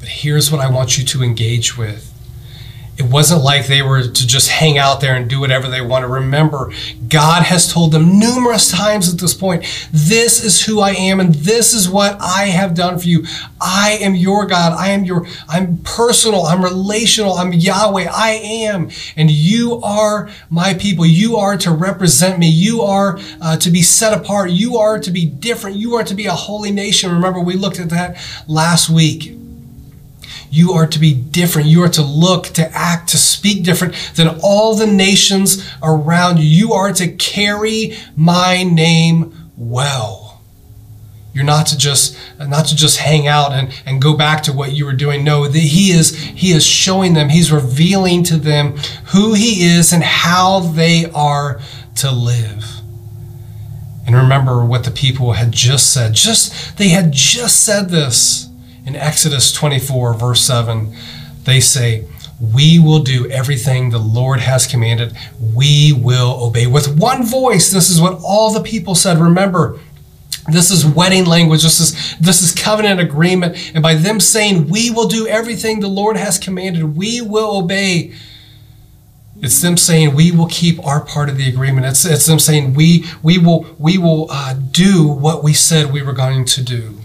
But here's what I want you to engage with. It wasn't like they were to just hang out there and do whatever they want to. Remember, God has told them numerous times at this point, this is who I am and this is what I have done for you. I am your God. I am your, I'm personal. I'm relational. I'm Yahweh. I am. And you are my people. You are to represent me. You are uh, to be set apart. You are to be different. You are to be a holy nation. Remember, we looked at that last week. You are to be different. You are to look, to act, to speak different than all the nations around you. You are to carry my name well. You're not to just not to just hang out and, and go back to what you were doing. No, the, he is he is showing them, he's revealing to them who he is and how they are to live. And remember what the people had just said. Just they had just said this in Exodus 24, verse 7, they say, We will do everything the Lord has commanded. We will obey. With one voice, this is what all the people said. Remember, this is wedding language. This is, this is covenant agreement. And by them saying, We will do everything the Lord has commanded, we will obey. It's them saying we will keep our part of the agreement. It's, it's them saying we, we will, we will uh, do what we said we were going to do.